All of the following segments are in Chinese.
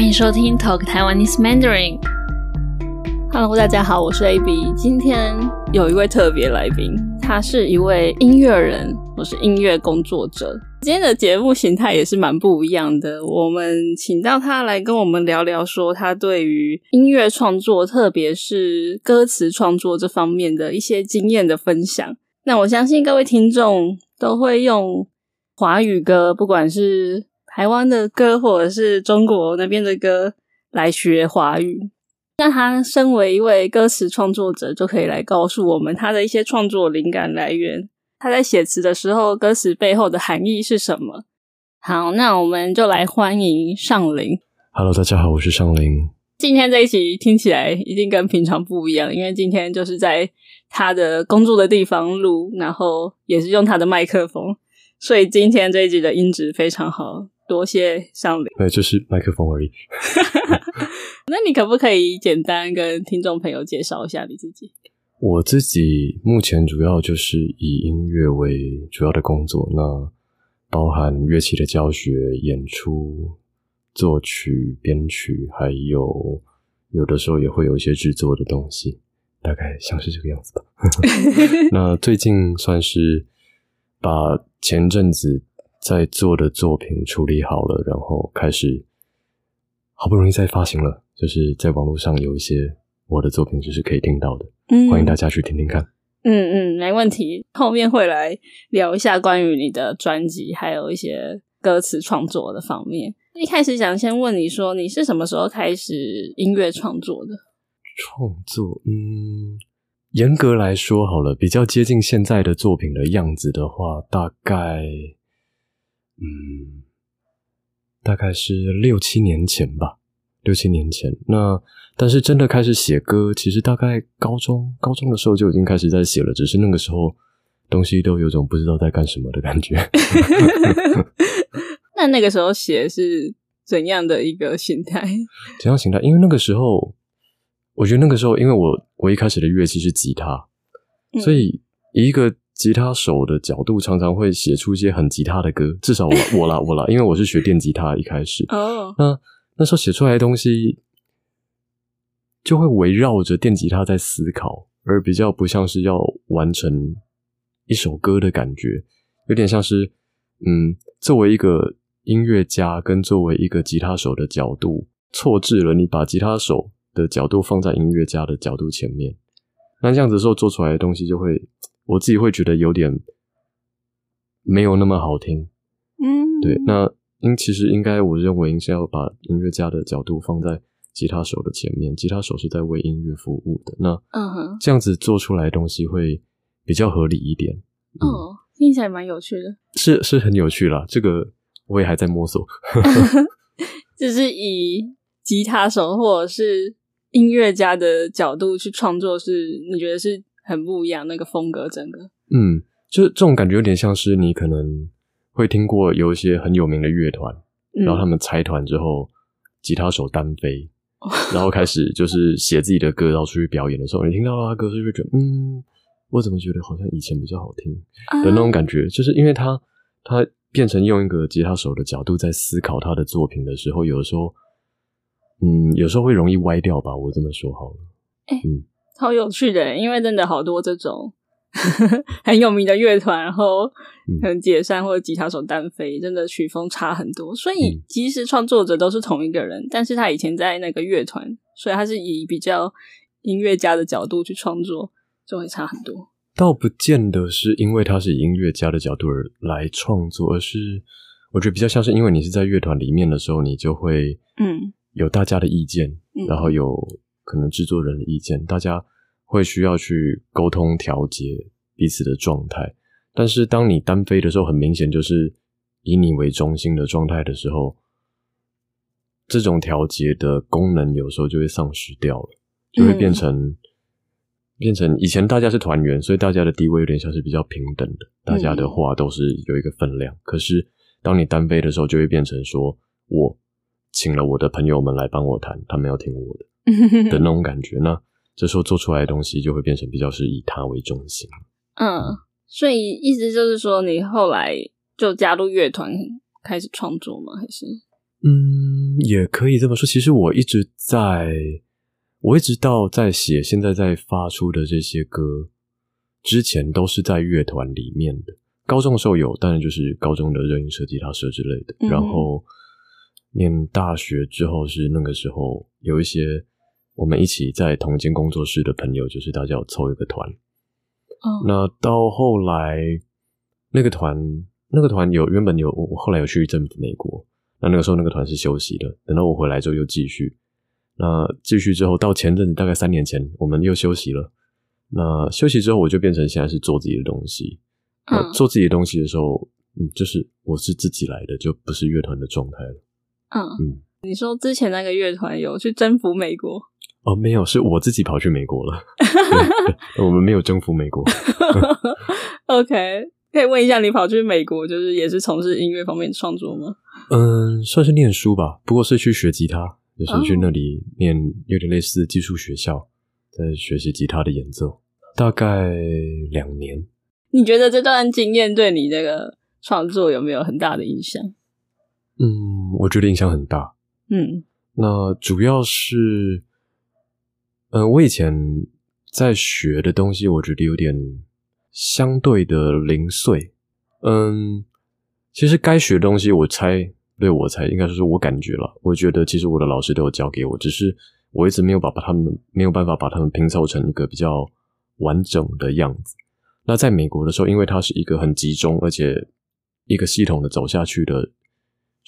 欢迎收听 Talk Taiwanese Mandarin。Hello，大家好，我是 Abby。今天有一位特别来宾，他是一位音乐人，我是音乐工作者。今天的节目形态也是蛮不一样的，我们请到他来跟我们聊聊，说他对于音乐创作，特别是歌词创作这方面的一些经验的分享。那我相信各位听众都会用华语歌，不管是台湾的歌，或者是中国那边的歌来学华语。那他身为一位歌词创作者，就可以来告诉我们他的一些创作灵感来源。他在写词的时候，歌词背后的含义是什么？好，那我们就来欢迎尚林。Hello，大家好，我是尚林。今天这一集听起来一定跟平常不一样，因为今天就是在他的工作的地方录，然后也是用他的麦克风，所以今天这一集的音质非常好。多谢上林。对，就是麦克风而已。那你可不可以简单跟听众朋友介绍一下你自己？我自己目前主要就是以音乐为主要的工作，那包含乐器的教学、演出、作曲、编曲，还有有的时候也会有一些制作的东西，大概像是这个样子吧。那最近算是把前阵子在做的作品处理好了，然后开始好不容易再发行了，就是在网络上有一些我的作品就是可以听到的。嗯欢迎大家去听听看。嗯嗯，没问题。后面会来聊一下关于你的专辑，还有一些歌词创作的方面。一开始想先问你说，你是什么时候开始音乐创作的？创作，嗯，严格来说好了，比较接近现在的作品的样子的话，大概，嗯，大概是六七年前吧，六七年前。那但是真的开始写歌，其实大概高中高中的时候就已经开始在写了，只是那个时候东西都有种不知道在干什么的感觉。那那个时候写是怎样的一个心态？怎样心态？因为那个时候，我觉得那个时候，因为我我一开始的乐器是吉他，嗯所以以一个吉他手的角度，常常会写出一些很吉他的歌。至少我 我啦我啦，因为我是学电吉他一开始，哦，那那时候写出来的东西，就会围绕着电吉他在思考，而比较不像是要完成一首歌的感觉，有点像是嗯，作为一个音乐家跟作为一个吉他手的角度，错置了你把吉他手的角度放在音乐家的角度前面，那这样子的时候做出来的东西就会，我自己会觉得有点没有那么好听。嗯，对，那应其实应该，我认为应该要把音乐家的角度放在吉他手的前面，吉他手是在为音乐服务的，那嗯哼，这样子做出来的东西会比较合理一点。嗯，哦，听起来蛮有趣的。是是很有趣啦，这个我也还在摸索。就是以吉他手或者是音乐家的角度去创作，是你觉得是很不一样那个风格，整个嗯，就是这种感觉有点像是你可能会听过有一些很有名的乐团，嗯。然后他们拆团之后，吉他手单飞，然后开始就是写自己的歌，然后出去表演的时候，你听到他歌声就会觉得，嗯，我怎么觉得好像以前比较好听的那种感觉，就是因为他他变成用一个吉他手的角度在思考他的作品的时候，有的时候，嗯，有时候会容易歪掉吧，我这么说好了。超有趣的，因为真的好多这种很有名的乐团，然后嗯可能解散或者吉他手单飞，真的曲风差很多。所以嗯即使创作者都是同一个人，但是他以前在那个乐团，所以他是以比较音乐家的角度去创作，就会差很多。倒不见得是因为他是以音乐家的角度而来创作，而是我觉得比较像是因为你是在乐团里面的时候，你就会嗯有大家的意见，嗯然后有可能制作人的意见，大家会需要去沟通调节彼此的状态。但是当你单飞的时候，很明显就是以你为中心的状态的时候，这种调节的功能有时候就会丧失掉了，就会变成、变成以前大家是团员，所以大家的地位有点像是比较平等的，大家的话都是有一个分量。可是当你单飞的时候，就会变成说我请了我的朋友们来帮我弹，他们要听我的的那种感觉。那这时候做出来的东西就会变成比较是以他为中心。嗯，所以意思就是说，你后来就加入乐团开始创作吗？还是嗯，也可以这么说。其实我一直在，我一直到在写现在在发出的这些歌之前，都是在乐团里面的。高中的时候有，当然就是高中的热音社、吉他社之类的。嗯然后念大学之后是那个时候有一些我们一起在同间工作室的朋友，就是大家有凑一个团。哦，那到后来，那个团，那个团有原本有，我后来有去一阵子美国。那那个时候那个团是休息的，等到我回来之后又继续。那继续之后，到前阵子大概三年前，我们又休息了。那休息之后，我就变成现在是做自己的东西。做自己的东西的时候，嗯，就是我是自己来的，就不是乐团的状态了。嗯，嗯，你说之前那个乐团有去征服美国，哦，没有，是我自己跑去美国了。我们没有征服美国。OK，可以问一下，你跑去美国就是也是从事音乐方面创作吗？嗯，算是念书吧，不过是去学吉他，就是去哦那里念，有点类似技术学校，在学习吉他的演奏，大概两年。你觉得这段经验对你那个创作有没有很大的影响？嗯，我觉得影响很大。嗯那主要是，嗯、我以前在学的东西，我觉得有点相对的零碎。嗯，其实该学的东西，我猜，对我猜，应该说是我感觉了。我觉得其实我的老师都有教给我，只是我一直没有把把他们没有办法把他们拼凑成一个比较完整的样子。那在美国的时候，因为它是一个很集中而且一个系统的走下去的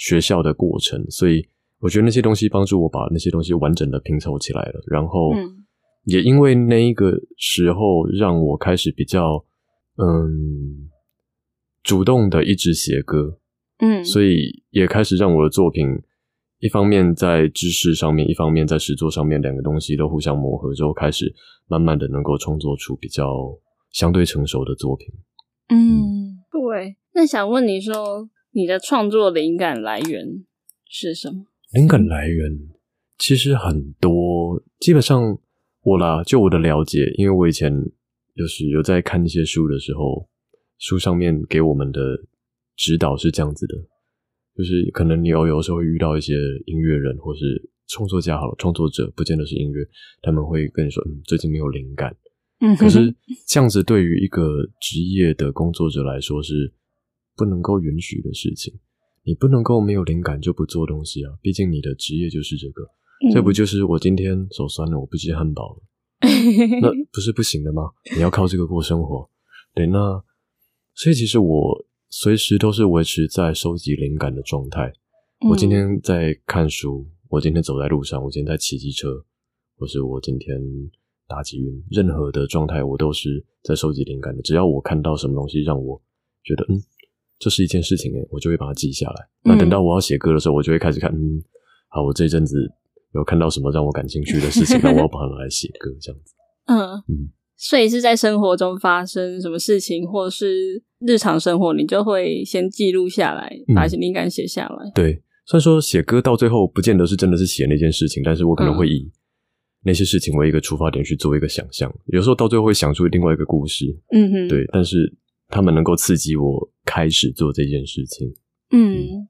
学校的过程，所以我觉得那些东西帮助我把那些东西完整的拼凑起来了。然后嗯也因为那一个时候，让我开始比较嗯主动的一直写歌，嗯，所以也开始让我的作品一方面在知识上面，一方面在实作上面，两个东西都互相磨合之后，开始慢慢的能够创作出比较相对成熟的作品。嗯，对。那想问你说，你的创作灵感来源是什么？灵感来源其实很多，基本上我啦，就我的了解，因为我以前就是有在看一些书的时候，书上面给我们的指导是这样子的，就是可能你有有时候会遇到一些音乐人或是创作家好了，创作者不见得是音乐，他们会跟你说，嗯，最近没有灵感。嗯，可是这样子对于一个职业的工作者来说是不能够允许的事情。你不能够没有灵感就不做东西啊！毕竟你的职业就是这个，这不就是我今天手酸了，我不吃汉堡了，那不是不行的吗？你要靠这个过生活，对，那所以其实我随时都是维持在收集灵感的状态。我今天在看书，我今天走在路上，我今天在骑机车，或是我今天打击运，任何的状态我都是在收集灵感的。只要我看到什么东西让我觉得嗯，这是一件事情诶，我就会把它记下来。那等到我要写歌的时候，我就会开始看，嗯，好，我这一阵子有看到什么让我感兴趣的事情，那我要把它拿来写歌，这样子。嗯。嗯，所以是在生活中发生什么事情，或是日常生活，你就会先记录下来，嗯。把灵感写下来。对，虽然说写歌到最后不见得是真的是写那件事情，但是我可能会以那些事情为一个出发点去做一个想象，有时候到最后会想出另外一个故事，嗯哼，，对，但是他们能够刺激我开始做这件事情。嗯，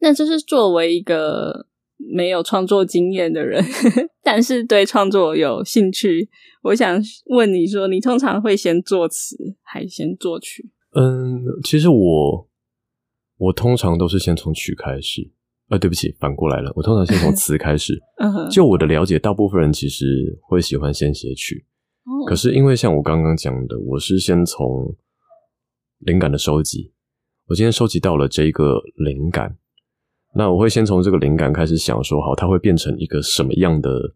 那这是作为一个没有创作经验的人，但是对创作有兴趣，我想问你说，你通常会先作词还是先作曲？嗯，其实我我通常都是先从曲开始，呃，对不起，反过来了，我通常先从词开始。嗯，就我的了解，大部分人其实会喜欢先写曲，哦可是因为像我刚刚讲的，我是先从灵感的收集，我今天收集到了这一个灵感，那我会先从这个灵感开始想说，好，它会变成一个什么样的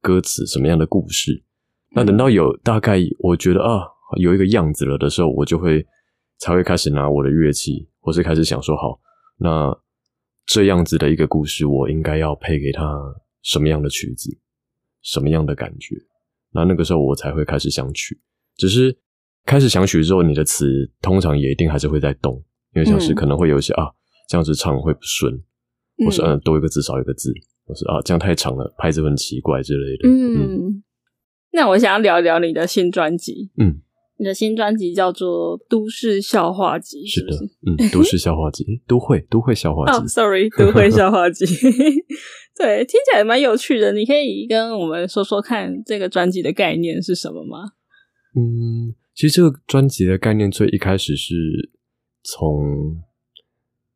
歌词，什么样的故事。那等到有大概我觉得啊有一个样子了的时候，我就会才会开始拿我的乐器，或是开始想说，好，那这样子的一个故事，我应该要配给它什么样的曲子，什么样的感觉。那那个时候我才会开始想曲，只是开始想曲之后，你的词通常也一定还是会在动，因为像是嗯可能会有一些、啊这样子唱会不顺，或是嗯嗯多一个字少一个字，或是啊这样太长了，拍子会很奇怪之类的。嗯嗯，那我想要聊一聊你的新专辑。嗯，你的新专辑叫做《都市笑话集》，是的嗯，都市笑话集，都会都会笑话哦集，，sorry，都会笑话集。对，听起来蛮有趣的。你可以跟我们说说看，这个专辑的概念是什么吗？嗯，其实这个专辑的概念最一开始是从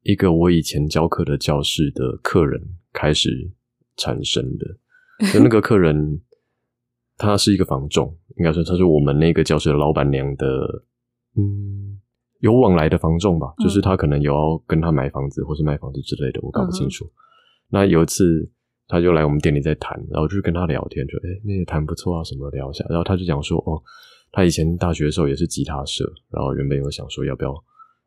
一个我以前教课的教室的客人开始产生的。就那个客人，他是一个房仲，应该说他是我们那个教室的老板娘的，嗯，有往来的房仲吧，嗯就是他可能有要跟他买房子或是卖房子之类的，我搞不清楚。那有一次，他就来我们店里在谈，然后就跟他聊天，就哎、诶那也谈不错啊，什么聊一下。然后他就讲说，哦，他以前大学的时候也是吉他社，然后原本有想说要不要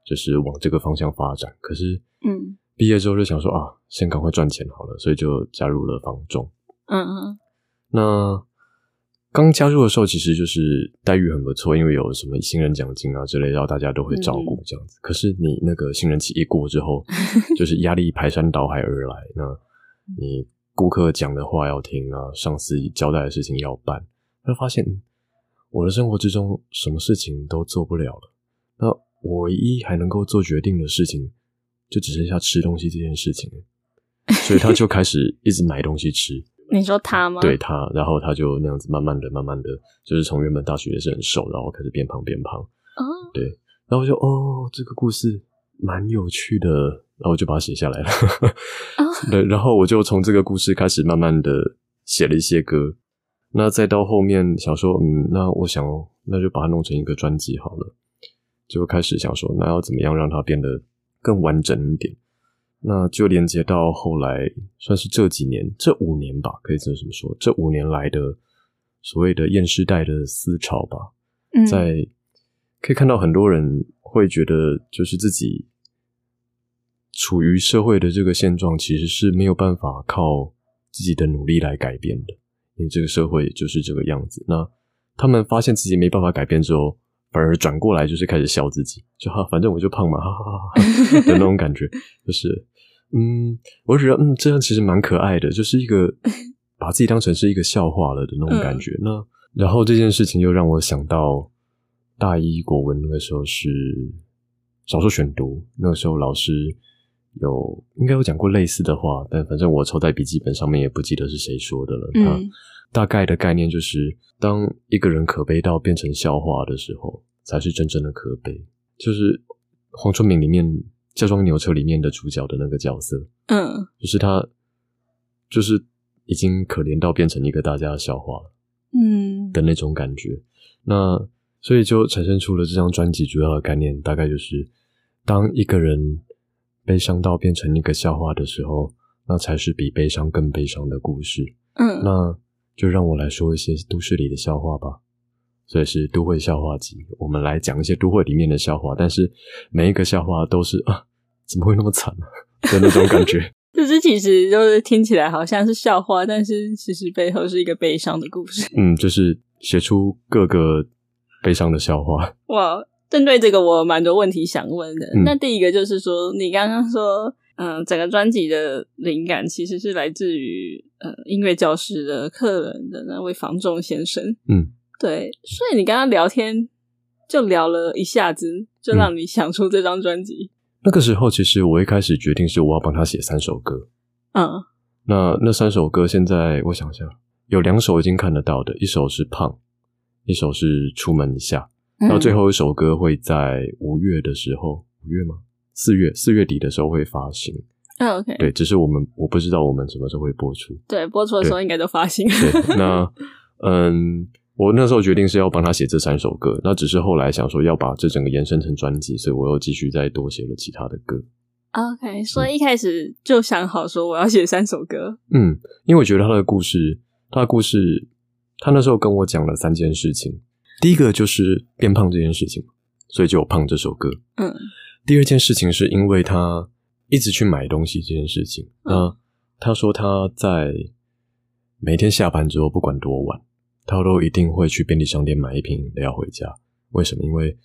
就是往这个方向发展，可是嗯毕业之后就想说啊，先赶快赚钱好了，所以就加入了房仲。嗯嗯那刚加入的时候，其实就是待遇很不错，因为有什么新人奖金啊之类，然后大家都会照顾嗯这样子。可是你那个新人期一过之后，就是压力排山倒海而来。那你顾客讲的话要听啊，上司交代的事情要办，就发现嗯我的生活之中什么事情都做不了了。那我唯一还能够做决定的事情，就只剩下吃东西这件事情。所以他就开始一直买东西吃。你说他吗？对他，然后他就那样子慢慢的、慢慢的，就是从原本大学也是很瘦，然后开始变胖变胖，哦，对，然后我就哦，这个故事蛮有趣的，然后我就把它写下来了，对，然后我就从这个故事开始慢慢的写了一些歌，那再到后面想说，嗯，那我想那就把它弄成一个专辑好了，就开始想说，那要怎么样让它变得更完整一点。那就连接到后来，算是这几年、这五年吧，可以这么说，这五年来的所谓的厌世代的思潮吧，嗯在可以看到很多人会觉得，就是自己处于社会的这个现状，其实是没有办法靠自己的努力来改变的，因为这个社会就是这个样子。那他们发现自己没办法改变之后，反而转过来就是开始笑自己，就哈，反正我就胖嘛，哈哈哈哈的那种感觉，就是嗯，我就觉得嗯，这样其实蛮可爱的，就是一个 把自己当成是一个笑话了的那种感觉。那然后这件事情又让我想到大一国文那个时候是少数选读，那个时候老师有应该有讲过类似的话，但反正我抄在笔记本上面也不记得是谁说的了。嗯他大概的概念就是，当一个人可悲到变成笑话的时候，才是真正的可悲。就是黄春明里面《嫁妆牛车》里面的主角的那个角色，嗯就是他，就是已经可怜到变成一个大家的笑话了。嗯的那种感觉。那所以就产生出了这张专辑主要的概念，大概就是当一个人悲伤到变成一个笑话的时候，那才是比悲伤更悲伤的故事。嗯，那就让我来说一些都市里的笑话吧。所以是都会笑话集，我们来讲一些都会里面的笑话，但是每一个笑话都是啊，怎么会那么惨呢、的那种感觉。就是其实就是听起来好像是笑话，但是其实背后是一个悲伤的故事。嗯，就是写出各个悲伤的笑话。哇，针对这个我有蛮多问题想问的。嗯那第一个就是说，你刚刚说，嗯、整个专辑的灵感其实是来自于呃音乐教室的客人的那位房仲先生。嗯，对，所以你刚刚聊天就聊了一下子，就让你想出这张专辑。那个时候，其实我一开始决定是我要帮他写三首歌。嗯那那三首歌，现在我想一下，有两首已经看得到的，一首是《胖》，一首是《出门一下》，嗯，然后最后一首歌会在五月的时候，五月吗？四月四月底的时候会发行。嗯，OK，对，只是我们我不知道我们什么时候会播出。对，播出的时候应该都发行了。对，那嗯，我那时候决定是要帮他写这三首歌，那只是后来想说要把这整个延伸成专辑，所以我又继续再多写了其他的歌。OK，所以一开始就想好说我要写三首歌。嗯，因为我觉得他的故事，他的故事，他那时候跟我讲了三件事情。第一个就是变胖这件事情，所以就有《胖》这首歌。嗯第二件事情是因为他一直去买东西这件事情。嗯那他说他在每天下班之后，不管多晚，他都一定会去便利商店买一瓶饮料回家。为什么？因为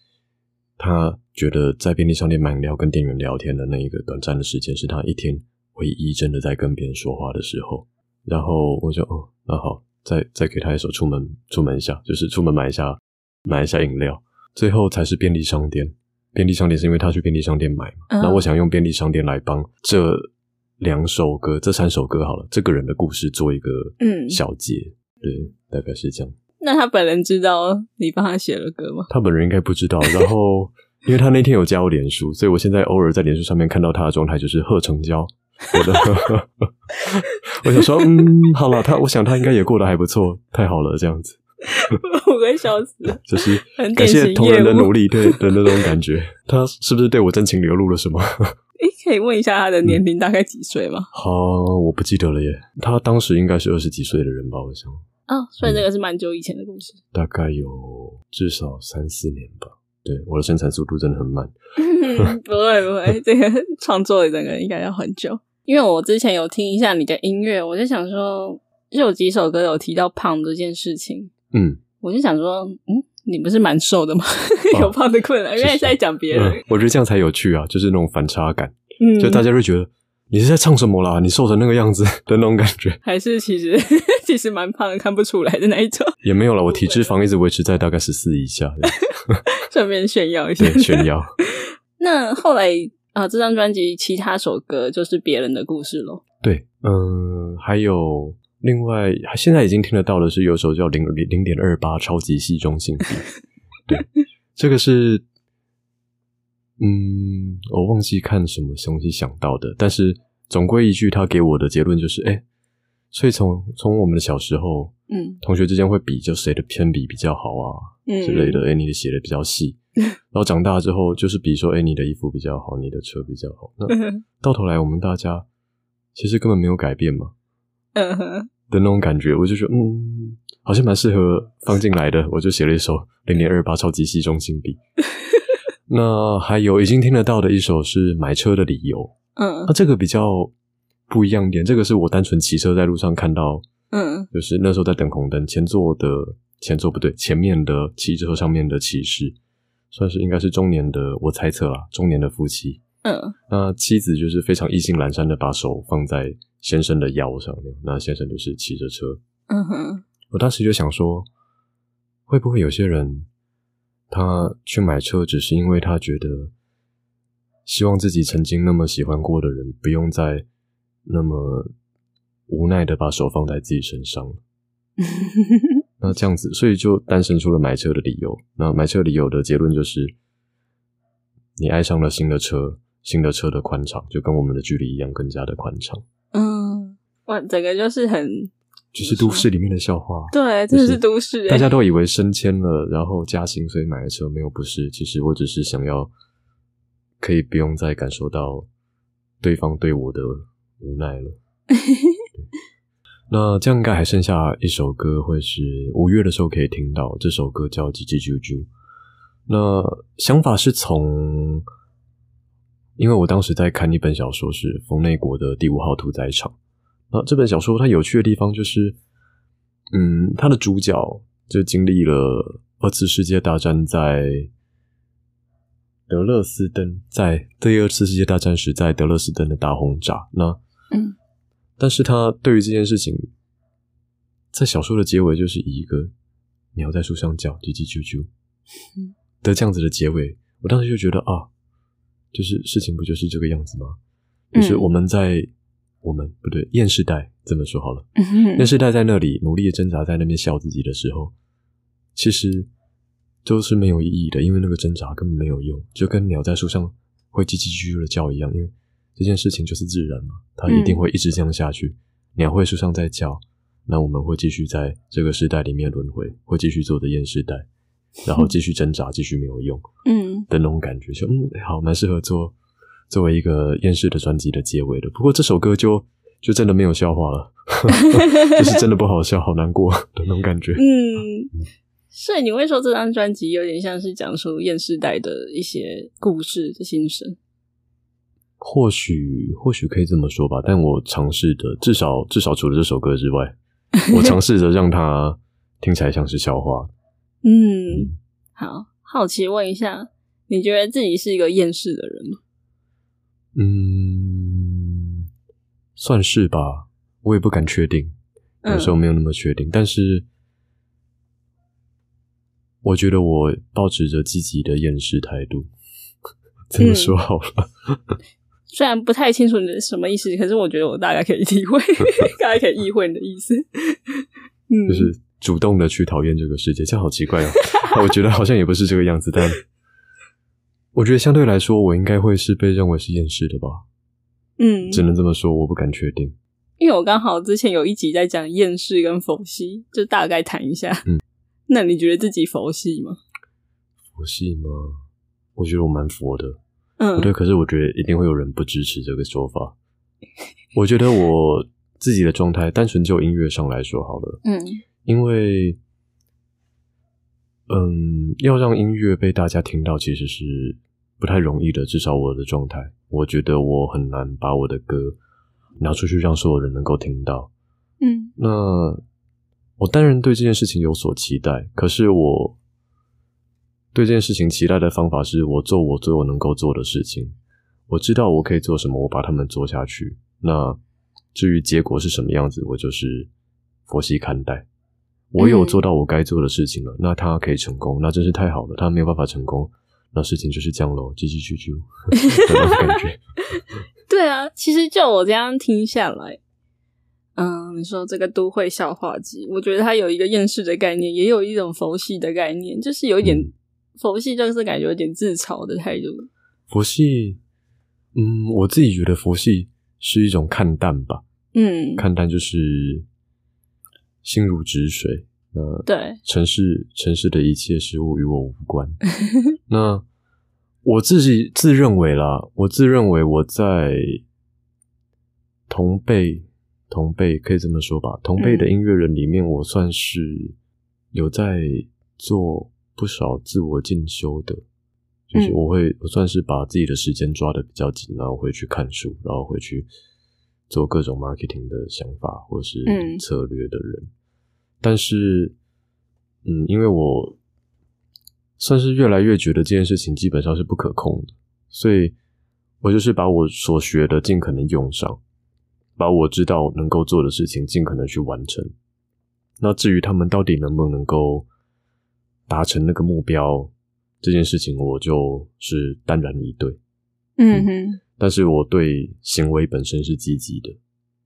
他觉得在便利商店买饮料跟店员聊天的那一个短暂的时间，是他一天唯一真的在跟别人说话的时候。然后我就哦，那好，再再给他一首出门出门一下，就是出门买一下买一下饮料。最后才是便利商店。便利商店是因为他去便利商店买嘛，嗯那我想用便利商店来帮这两首歌、这三首歌好了，这个人的故事做一个嗯小结。对，大概是这样。那他本人知道你帮他写了歌吗？他本人应该不知道，然后因为他那天有加我脸书，所以我现在偶尔在脸书上面看到他的状态就是贺成交。我的，我想说，嗯，好了，他我想他应该也过得还不错，太好了，这样子，我快笑死了，就是很感典型谢同仁的努力，对的那种感觉。他是不是对我真情流露了什么？诶，可以问一下他的年龄大概几岁吗？好，我不记得了耶。他当时应该是二十几岁的人吧，我想哦，所以这个是蛮久以前的故事。大概有至少三四年吧。对，我的生产速度真的很慢。不会不会，这个创作的整个应该要很久。因为我之前有听一下你的音乐，我就想说，就有几首歌有提到胖这件事情，嗯，我就想说，嗯，你不是蛮瘦的吗？有胖的困扰，原来是在讲别人。嗯我觉得这样才有趣啊，就是那种反差感。嗯，就大家会觉得你是在唱什么啦？你瘦成那个样子 的那种感觉还是其实 其实蛮胖的，看不出来的那一种，也没有了。我体脂肪一直维持在大概十四以下，顺便炫耀一下对，。炫耀。那后来啊、这张专辑其他首歌就是别人的故事喽。对，嗯，还有另外现在已经听得到的是有首叫零零点二八超级细中性笔，对，这个是。嗯，我忘记看什么东西想到的，但是总归一句，他给我的结论就是，哎、所以从从我们的小时候，嗯同学之间会比，就谁的铅笔比较好啊，嗯之类的。哎、你的写的比较细，然后长大之后就是比说，哎、你的衣服比较好，你的车比较好。那嗯到头来，我们大家其实根本没有改变嘛嗯哼的那种感觉，我就觉得，嗯，好像蛮适合放进来的。我就写了一首零点二八超级细中性笔。那还有已经听得到的一首是买车的理由，嗯那这个比较不一样点。这个是我单纯骑车在路上看到嗯就是那时候在等红灯，前座的前座不对，前面的汽车上面的骑士，算是应该是中年的，我猜测啊，中年的夫妻。嗯那妻子就是非常意兴阑珊的把手放在先生的腰上面，那先生就是骑着车。嗯哼我当时就想说，会不会有些人他去买车，只是因为他觉得希望自己曾经那么喜欢过的人，不用再那么无奈的把手放在自己身上了。那这样子，所以就诞生出了买车的理由。那买车理由的结论就是，你爱上了新的车，新的车的宽敞就跟我们的距离一样，更加的宽敞。嗯，哇，整个就是很就是都市里面的笑话。对，真的是都市欸，大家都以为升迁了，然后加薪，所以买了车，没有不是。其实我只是想要，可以不用再感受到对方对我的无奈了。对那这样应该还剩下一首歌，会是五月的时候可以听到。这首歌叫《叽叽啾啾》。那想法是从，因为我当时在看一本小说，是冯内国的《第五号屠宰场》。那这本小说它有趣的地方就是，嗯，它的主角就经历了二次世界大战在德勒斯登，在第二次世界大战时在德勒斯登的大轰炸。那嗯，但是他对于这件事情，在小说的结尾就是以一个鸟在树上叫叽叽啾啾嗯的这样子的结尾，我当时就觉得啊，就是事情不就是这个样子吗？就是嗯我们在、我们不对，厌世代这么说好了，嗯哼厌世代在那里努力的挣扎，在那边笑自己的时候，其实都是没有意义的，因为那个挣扎根本没有用，就跟鸟在树上会叽叽啾啾的叫一样，因为这件事情就是自然嘛，它一定会一直这样下去。鸟会树上在叫，那我们会继续在这个时代里面轮回，会继续做的厌世代，然后继续挣扎，继续没有用嗯的那种感觉，就嗯，好，蛮适合做作为一个厌世的专辑的结尾的。不过这首歌就就真的没有笑话了，就是真的不好笑，好难过的那种感觉。嗯，所以你会说这张专辑有点像是讲述厌世代的一些故事的心声。或许或许可以这么说吧，但我尝试的至少至少除了这首歌之外，我尝试着让它听起来像是笑话。嗯，好，好奇问一下，你觉得自己是一个厌世的人吗？嗯，算是吧，我也不敢确定，有时候没有那么确定，但是我觉得我保持着积极的厌世态度，这么说好了。虽然不太清楚你的什么意思，可是我觉得我大概可以体会，大概可以意会你的意思。嗯，就是主动的去讨厌这个世界，这样好奇怪哦。我觉得好像也不是这个样子，但我觉得相对来说，我应该会是被认为是厌世的吧。嗯，只能这么说，我不敢确定。因为我刚好之前有一集在讲厌世跟佛系，就大概谈一下。嗯，那你觉得自己佛系吗？佛系吗？我觉得我蛮佛的。嗯，对，可是我觉得一定会有人不支持这个说法。我觉得我自己的状态，单纯就音乐上来说好了。嗯，因为，嗯，要让音乐被大家听到，其实是不太容易的。至少我的状态，我觉得我很难把我的歌拿出去让所有人能够听到。嗯，那我当然对这件事情有所期待，可是我。对这件事情期待的方法是我做我最我能够做的事情。我知道我可以做什么，我把它们做下去。那至于结果是什么样子，我就是佛系看待。我有做到我该做的事情了，那他可以成功，那真是太好了。他没有办法成功，那事情就是这样喽，继续去救 的感觉。对啊，其实就我这样听下来，嗯，你说这个都会笑话集，我觉得它有一个厌世的概念，也有一种佛系的概念，就是有一点。佛系就是感觉有点自嘲的态度。佛系，嗯，我自己觉得佛系是一种看淡吧。嗯，看淡就是心如止水。那对，城市城市的一切事物与我无关。那我自己自认为啦，我自认为我在同辈同辈可以这么说吧，同辈的音乐人里面，我算是有在做。不少自我进修的，就是我会我算是把自己的时间抓的比较紧，然后会去看书，然后会去做各种 marketing 的想法或是策略的人。但是，嗯，因为我算是越来越觉得这件事情基本上是不可控的，所以我就是把我所学的尽可能用上，把我知道能够做的事情尽可能去完成。那至于他们到底能不能够？达成那个目标这件事情，我就是淡然以对。嗯哼，但是我对行为本身是积极的。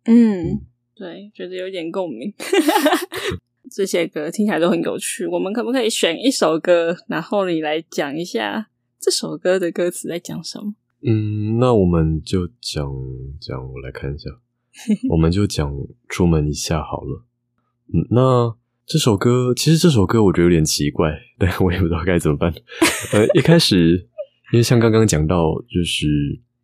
嗯，对，觉得有点共鸣。这些歌听起来都很有趣，我们可不可以选一首歌，然后你来讲一下这首歌的歌词在讲什么？嗯，那我们就讲讲，我来看一下，我们就讲出门一下好了。嗯，那。这首歌其实这首歌我觉得有点奇怪，但我也不知道该怎么办。呃，一开始因为像刚刚讲到，就是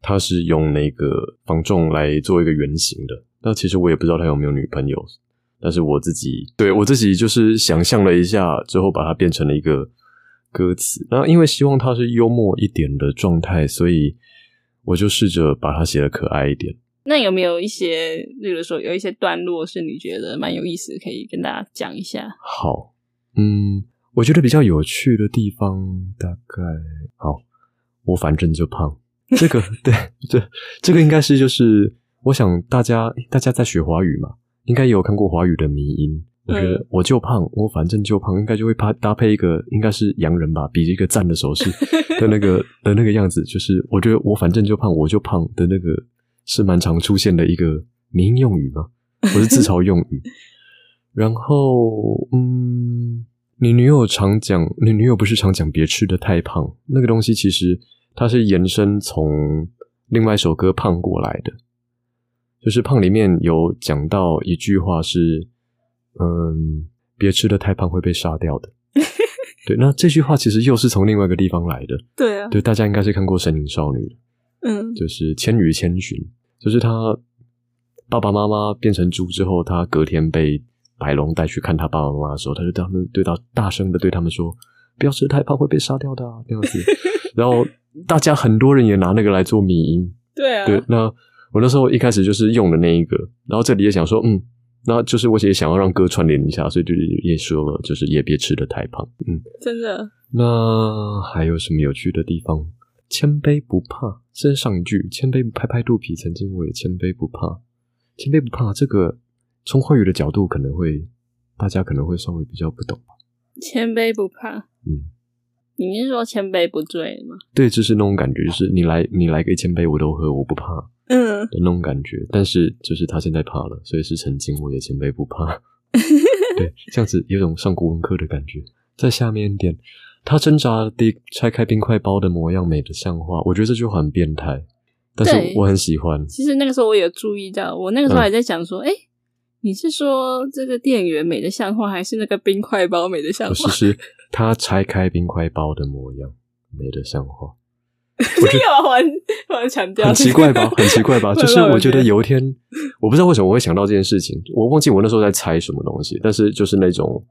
他是用那个防重来做一个原型的。那其实我也不知道他有没有女朋友，但是我自己对我自己就是想象了一下之后，把它变成了一个歌词。那因为希望它是幽默一点的状态，所以我就试着把它写的可爱一点。那有没有一些，例如说有一些段落是你觉得蛮有意思，可以跟大家讲一下？好，嗯，我觉得比较有趣的地方，大概好，我反正就胖。这个 对，这这个应该是就是，我想大家大家在学华语嘛，应该也有看过华语的迷音。我觉得我就胖，我反正就胖，应该就会搭搭配一个，应该是洋人吧，比一个赞的手势 的那个的那个样子，就是我觉得我反正就胖，我就胖的那个。是蛮常出现的一个名用语吗？不是自嘲用语。然后，嗯，你女友常讲，你女友不是常讲别吃的太胖，那个东西其实它是延伸从另外一首歌《胖》过来的，就是《胖》里面有讲到一句话是，嗯，别吃的太胖会被杀掉的。对，那这句话其实又是从另外一个地方来的。对啊，对，大家应该是看过《神隐少女》的。嗯，就是《千与千寻》，就是他爸爸妈妈变成猪之后，他隔天被白龙带去看他爸爸妈妈的时候，他就对他们对到大声的对他们说：“不要吃太胖，会被杀掉的。”这样子。然后大家很多人也拿那个来做迷音。对啊。对，那我那时候一开始就是用的那一个，然后这里也想说，嗯，那就是我也想要让歌串联一下，所以就也说了，就是也别吃的太胖。嗯，真的。那还有什么有趣的地方？谦卑不怕，这是上一句。谦卑拍拍肚皮，曾经我也谦卑不怕。谦卑不怕，这个从话语的角度可能会，大家可能会稍微比较不懂吧。千杯不怕。嗯，你是说千杯不醉吗？对，就是那种感觉，就是你来你来个一千杯我都喝，我不怕嗯，的那种感觉。但是就是他现在怕了，所以是曾经我也前辈不怕。对，这样子有种上国文课的感觉。在下面一点，他挣扎地拆开冰块包的模样，美的像画。我觉得这句话很变态，但是我很喜欢。其实那个时候我有注意到，我那个时候嗯还在想说，哎、你是说这个店员美的像话，还是那个冰块包美的像不是，是他拆开冰块包的模样，美的像 画。这个我还我还强调，很奇怪吧？很奇怪吧？就是我觉得有一天，我不知道为什么我会想到这件事情，我忘记我那时候在猜什么东西，但是就是那种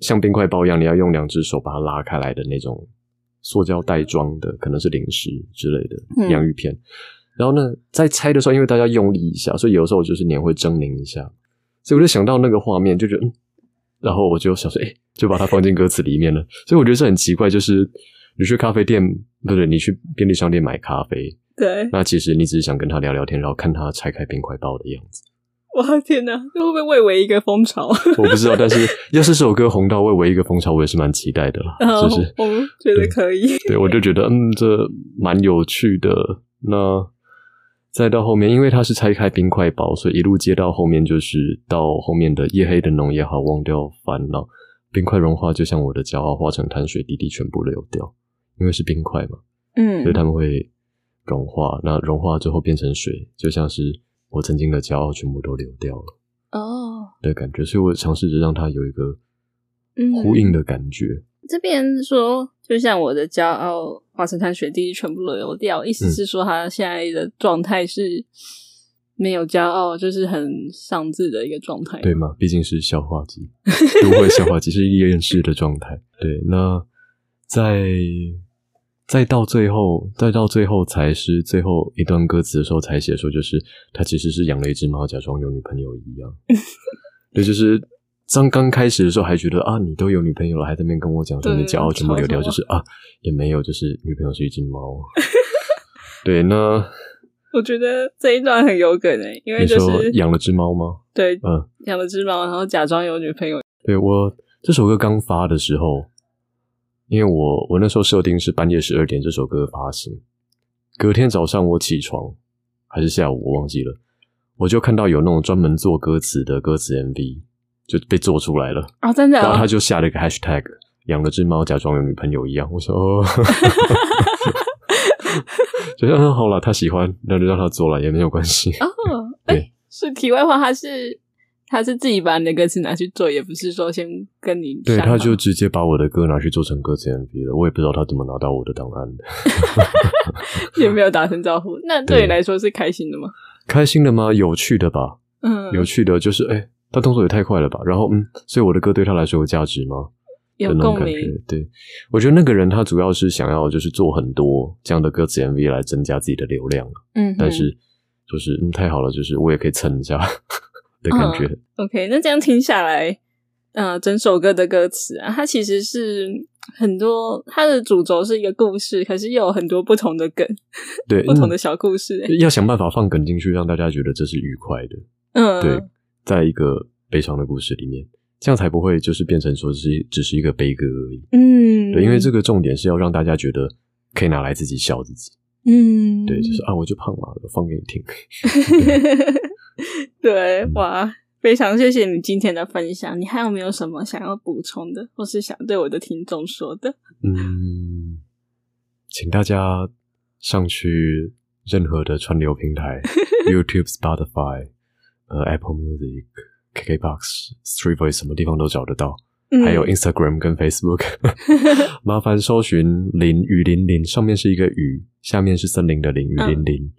像冰块包一样，你要用两只手把它拉开来的那种塑胶袋装的，可能是零食之类的嗯洋芋片。然后呢，在拆的时候，因为大家用力一下，所以有的时候就是脸会狰狞一下，所以我就想到那个画面，就觉得嗯，然后我就想说，哎、就把它放进歌词里面了。所以我觉得这很奇怪，就是你去咖啡店，不对，你去便利商店买咖啡，对，那其实你只是想跟他聊聊天，然后看他拆开冰块包的样子。哇天哪，这会不会蔚为一个风潮？我不知道，但是要是这首歌红到蔚为一个风潮，我也是蛮期待的啦。然后就是我们觉得可以，对，我就觉得嗯，这蛮有趣的。那再到后面，因为它是拆开冰块包，所以一路接到后面就是到后面的夜黑的浓也好，忘掉烦恼，冰块融化，就像我的骄傲化成碳水，滴滴全部流掉。因为是冰块嘛，嗯所以它们会融化。那融化之后变成水，就像是我曾经的骄傲全部都流掉了哦，的感觉。所以我尝试着让它有一个嗯呼应的感觉。这边说，就像我的骄傲化成滩水滴全部流掉，意嗯思是说他现在的状态是没有骄傲，就是很上智的一个状态。对吗？毕竟是消化机，都会消化机是厌世的状态。对，那在再到最后，再到最后才是最后一段歌词的时候才写说，就是他其实是养了一只猫，假装有女朋友一样。对，就是刚刚开始的时候还觉得啊，你都有女朋友了，还在那边跟我讲说对你骄傲全部流掉，就是啊，也没有，就是女朋友是一只猫。对，那 我觉得这一段很有梗诶，因为你就是说养了只猫吗？对嗯，养了只猫，然后假装有女朋友。对我这首歌刚发的时候，因为我我那时候设定是半夜十二点这首歌发行，隔天早上我起床还是下午我忘记了，我就看到有那种专门做歌词的歌词 MV 就被做出来了，哦，真的、哦然后他，就下了一个 hashtag 养了只猫假装有女朋友一样，我说哦，觉得嗯好了，他喜欢那就让他做了也没有关系，哦，哎、对。是题外话，他是他是自己把你的歌词拿去做，也不是说先跟你对，他就直接把我的歌拿去做成歌词 MV 了，我也不知道他怎么拿到我的档案的。也没有打声招呼。那对你来说是开心的吗？开心的吗？有趣的吧？嗯，有趣的就是，哎、他动作也太快了吧？然后，嗯，所以我的歌对他来说有价值吗？有共鸣。对，我觉得那个人他主要是想要就是做很多这样的歌词 MV 来增加自己的流量，嗯，但是就是嗯太好了，就是我也可以蹭一下的感觉。OK，那这样听下来，呃，整首歌的歌词啊，它其实是很多，它的主轴是一个故事，可是又有很多不同的梗，对，不同的嗯小故事、欸。要想办法放梗进去，让大家觉得这是愉快的。嗯，对，在一个悲伤的故事里面，这样才不会就是变成说是只是一个悲歌而已。嗯，对，因为这个重点是要让大家觉得可以拿来自己笑自己。嗯，对，就是啊，我就胖了，我放给你听。对，嗯哇，非常谢谢你今天的分享。你还有没有什么想要补充的，或是想对我的听众说的？嗯，请大家上去任何的串流平台，YouTube、Spotify、呃 Apple Music、KKBox、Street Voice 什么地方都找得到，嗯还有 Instagram 跟 Facebook，麻烦搜寻林雨林林，上面是一个雨，下面是森林的林雨林林。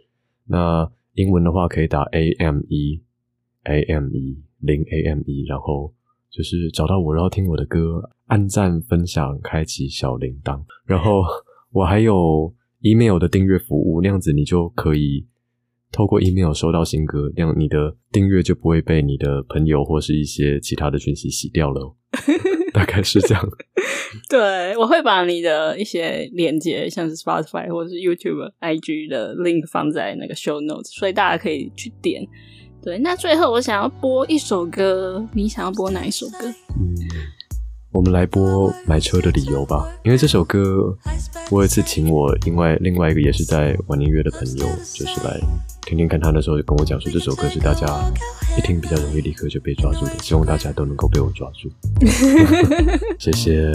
那英文的话可以打 A M E A M E 零 A M E，然后就是找到我，然后听我的歌，按赞、分享、开启小铃铛，然后我还有 email 的订阅服务，那样子你就可以透过 email 收到新歌，那样你的订阅就不会被你的朋友或是一些其他的讯息洗掉了哦。大概是这样。对，我会把你的一些连接，像是 Spotify 或者是 YouTube、IG 的 link 放在那个 show notes，所以大家可以去点。对，那最后我想要播一首歌，你想要播哪一首歌？嗯，我们来播买车的理由吧，因为这首歌，我有一次请我另外另外一个也是在玩音乐的朋友，就是来听听看他那时候跟我讲说，这首歌是大家一听比较容易立刻就被抓住的，希望大家都能够被我抓住，谢谢。